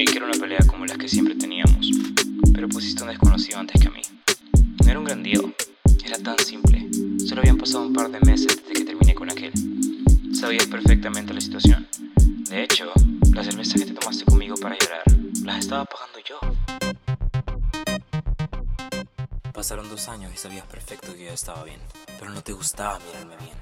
Creí que era una pelea como las que siempre teníamos, pero pusiste un desconocido antes que a mí. No era un gran día, era tan simple. Solo habían pasado un par de meses desde que terminé con aquel. Sabías perfectamente la situación. De hecho, las cervezas que te tomaste conmigo para llorar, las estaba pagando yo. Pasaron dos años y sabías perfecto que yo estaba bien, pero no te gustaba mirarme bien.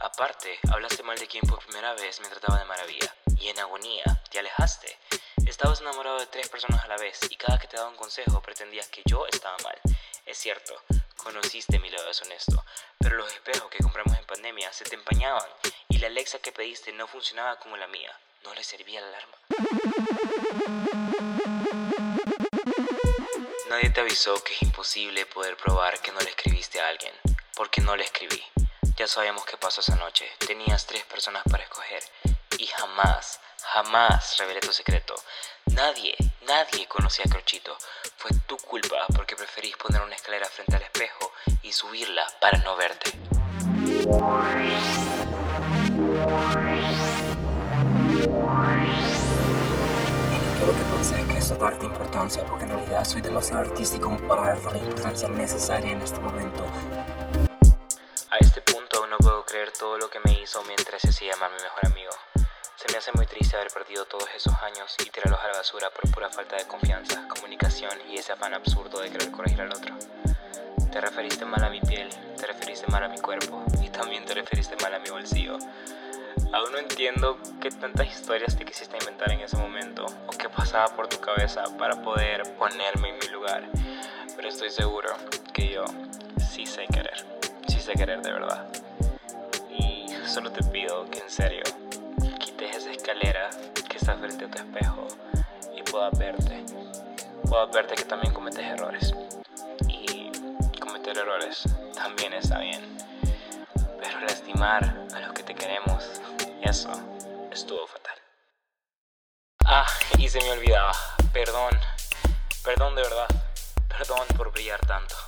Aparte, hablaste mal de quien por primera vez me trataba de maravilla, y en agonía te alejaste. Estabas enamorado de tres personas a la vez, y cada que te daba un consejo pretendías que yo estaba mal. Es cierto, conociste mi lado deshonesto, pero los espejos que compramos en pandemia se te empañaban, y la Alexa que pediste no funcionaba como la mía. No le servía la alarma. Nadie te avisó que es imposible poder probar que no le escribiste a alguien, porque no le escribí. Ya sabíamos qué pasó esa noche. Tenías tres personas para escoger jamás, jamás revelé tu secreto. Nadie, nadie conocía a Crochito. Fue tu culpa porque preferís poner una escalera frente al espejo y subirla para no verte. Quiero que penses que eso darte importancia porque en realidad soy demasiado artístico como para darte la importancia necesaria en este momento. A este punto aún no puedo creer todo lo que me hizo mientras se hacía mi mejor amigo. Se me hace muy triste haber perdido todos esos años y tirarlos a la basura por pura falta de confianza, comunicación y ese afán absurdo de querer corregir al otro. Te referiste mal a mi piel, te referiste mal a mi cuerpo y también te referiste mal a mi bolsillo. Aún no entiendo qué tantas historias te quisiste inventar en ese momento o qué pasaba por tu cabeza para poder ponerme en mi lugar. Pero estoy seguro que yo sí sé querer, sí sé querer de verdad. Y solo te pido que en serio quites esa escalera que está frente a tu espejo y puedas verte. Puedas verte que también cometes errores. Y cometer errores también está bien. Pero lastimar a los que te queremos, eso estuvo fatal. Ah, y se me olvidaba. Perdón. Perdón de verdad. Perdón por brillar tanto.